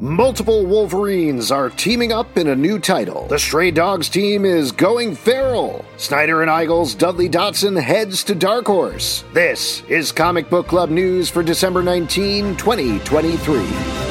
Multiple Wolverines are teaming up in a new title. The Stray Dogs team is going feral. Snyder and Igle's Dudley Datson heads to Dark Horse. This is Comic Book Club news for December 19, 2023.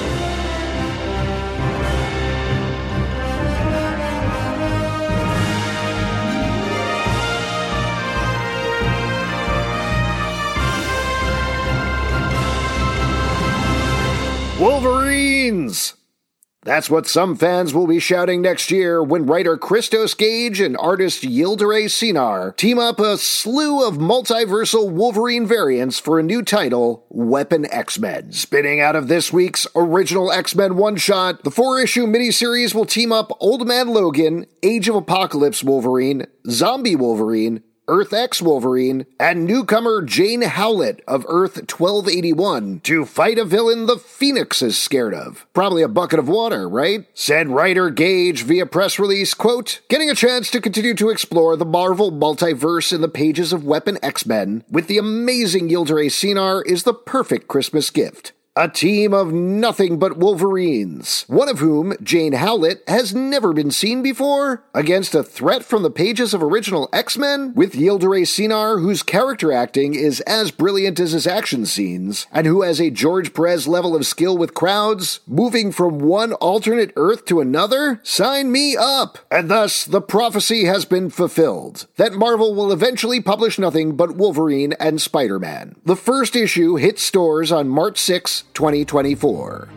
That's what some fans will be shouting next year when writer Christos Gage and artist Yildiray Cinar team up a slew of multiversal Wolverine variants for a new title, Weapon X-Men. Spinning out of this week's original X-Men one-shot, the four-issue miniseries will team up Old Man Logan, Age of Apocalypse Wolverine, Zombie Wolverine, Earth X Wolverine, and newcomer Jane Howlett of Earth 1281 to fight a villain the Phoenix is scared of. Probably a bucket of water, right? Said writer Gage via press release, quote, getting a chance to continue to explore the Marvel multiverse in the pages of Weapon X-Men with the amazing Yildiray Cinar is the perfect Christmas gift. A team of nothing but Wolverines, one of whom, Jane Howlett, has never been seen before, against a threat from the pages of original X-Men, with Yildiray Cinar, whose character acting is as brilliant as his action scenes, and who has a George Perez level of skill with crowds, moving from one alternate Earth to another? Sign me up! And thus, the prophecy has been fulfilled, that Marvel will eventually publish nothing but Wolverine and Spider-Man. The first issue hit stores on March 6, 2024.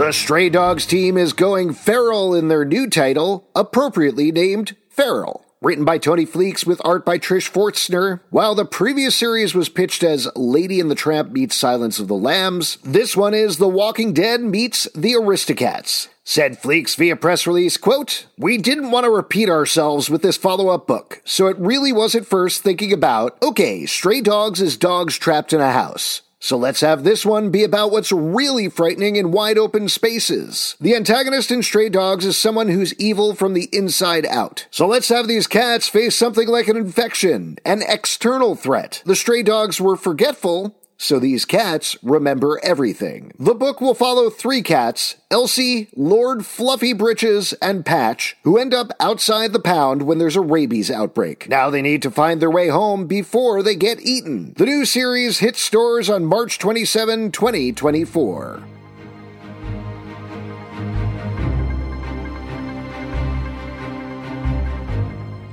The Stray Dogs team is going feral in their new title, appropriately named Feral. Written by Tony Fleecs with art by Trish Forstner. While the previous series was pitched as Lady and the Tramp meets Silence of the Lambs, this one is The Walking Dead meets The Aristocats. Said Fleecs via press release, quote, We didn't want to repeat ourselves with this follow-up book, so it really was at first thinking about, okay, stray dogs is dogs trapped in a house. So let's have this one be about what's really frightening in wide open spaces. The antagonist in Stray Dogs is someone who's evil from the inside out. So let's have these cats face something like an infection, an external threat. The Stray Dogs were forgetful, so these cats remember everything. The book will follow three cats, Elsie, Lord Fluffy Britches, and Patch, who end up outside the pound when there's a rabies outbreak. Now they need to find their way home before they get eaten. The new series hits stores on March 27, 2024.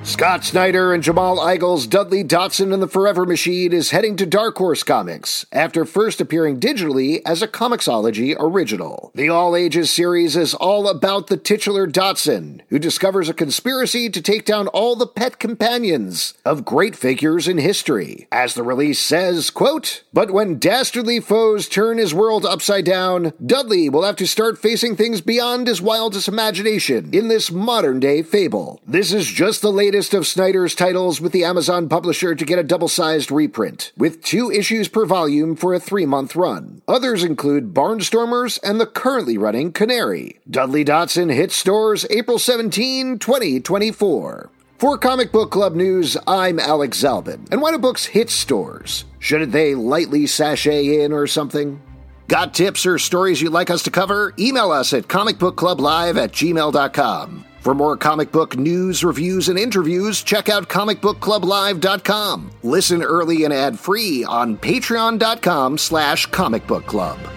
Scott Snyder and Jamal Igle's Dudley Datson and the Forever Machine is heading to Dark Horse Comics after first appearing digitally as a Comixology original. The All Ages series is all about the titular Datson, who discovers a conspiracy to take down all the pet companions of great figures in history. As the release says, quote, But when dastardly foes turn his world upside down, Dudley will have to start facing things beyond his wildest imagination in this modern day fable. This is just the latest latest of Snyder's titles with the Amazon publisher to get a double sized reprint, with two issues per volume for a three month run. Others include Barnstormers and the currently running Canary. Dudley Datson hits stores April 17, 2024. For Comic Book Club News, I'm Alex Zalben. And why do books hit stores? Shouldn't they lightly sashay in or something? Got tips or stories you'd like us to cover? Email us at comicbookclublive at gmail.com. For more comic book news, reviews, and interviews, check out comicbookclublive.com. Listen early and ad-free on patreon.com slash comicbookclub.